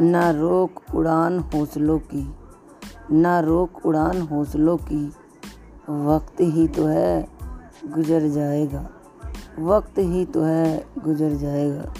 ना रोक उड़ान हौसलों की, ना रोक उड़ान हौसलों की। वक्त ही तो है, गुजर जाएगा। वक्त ही तो है, गुजर जाएगा।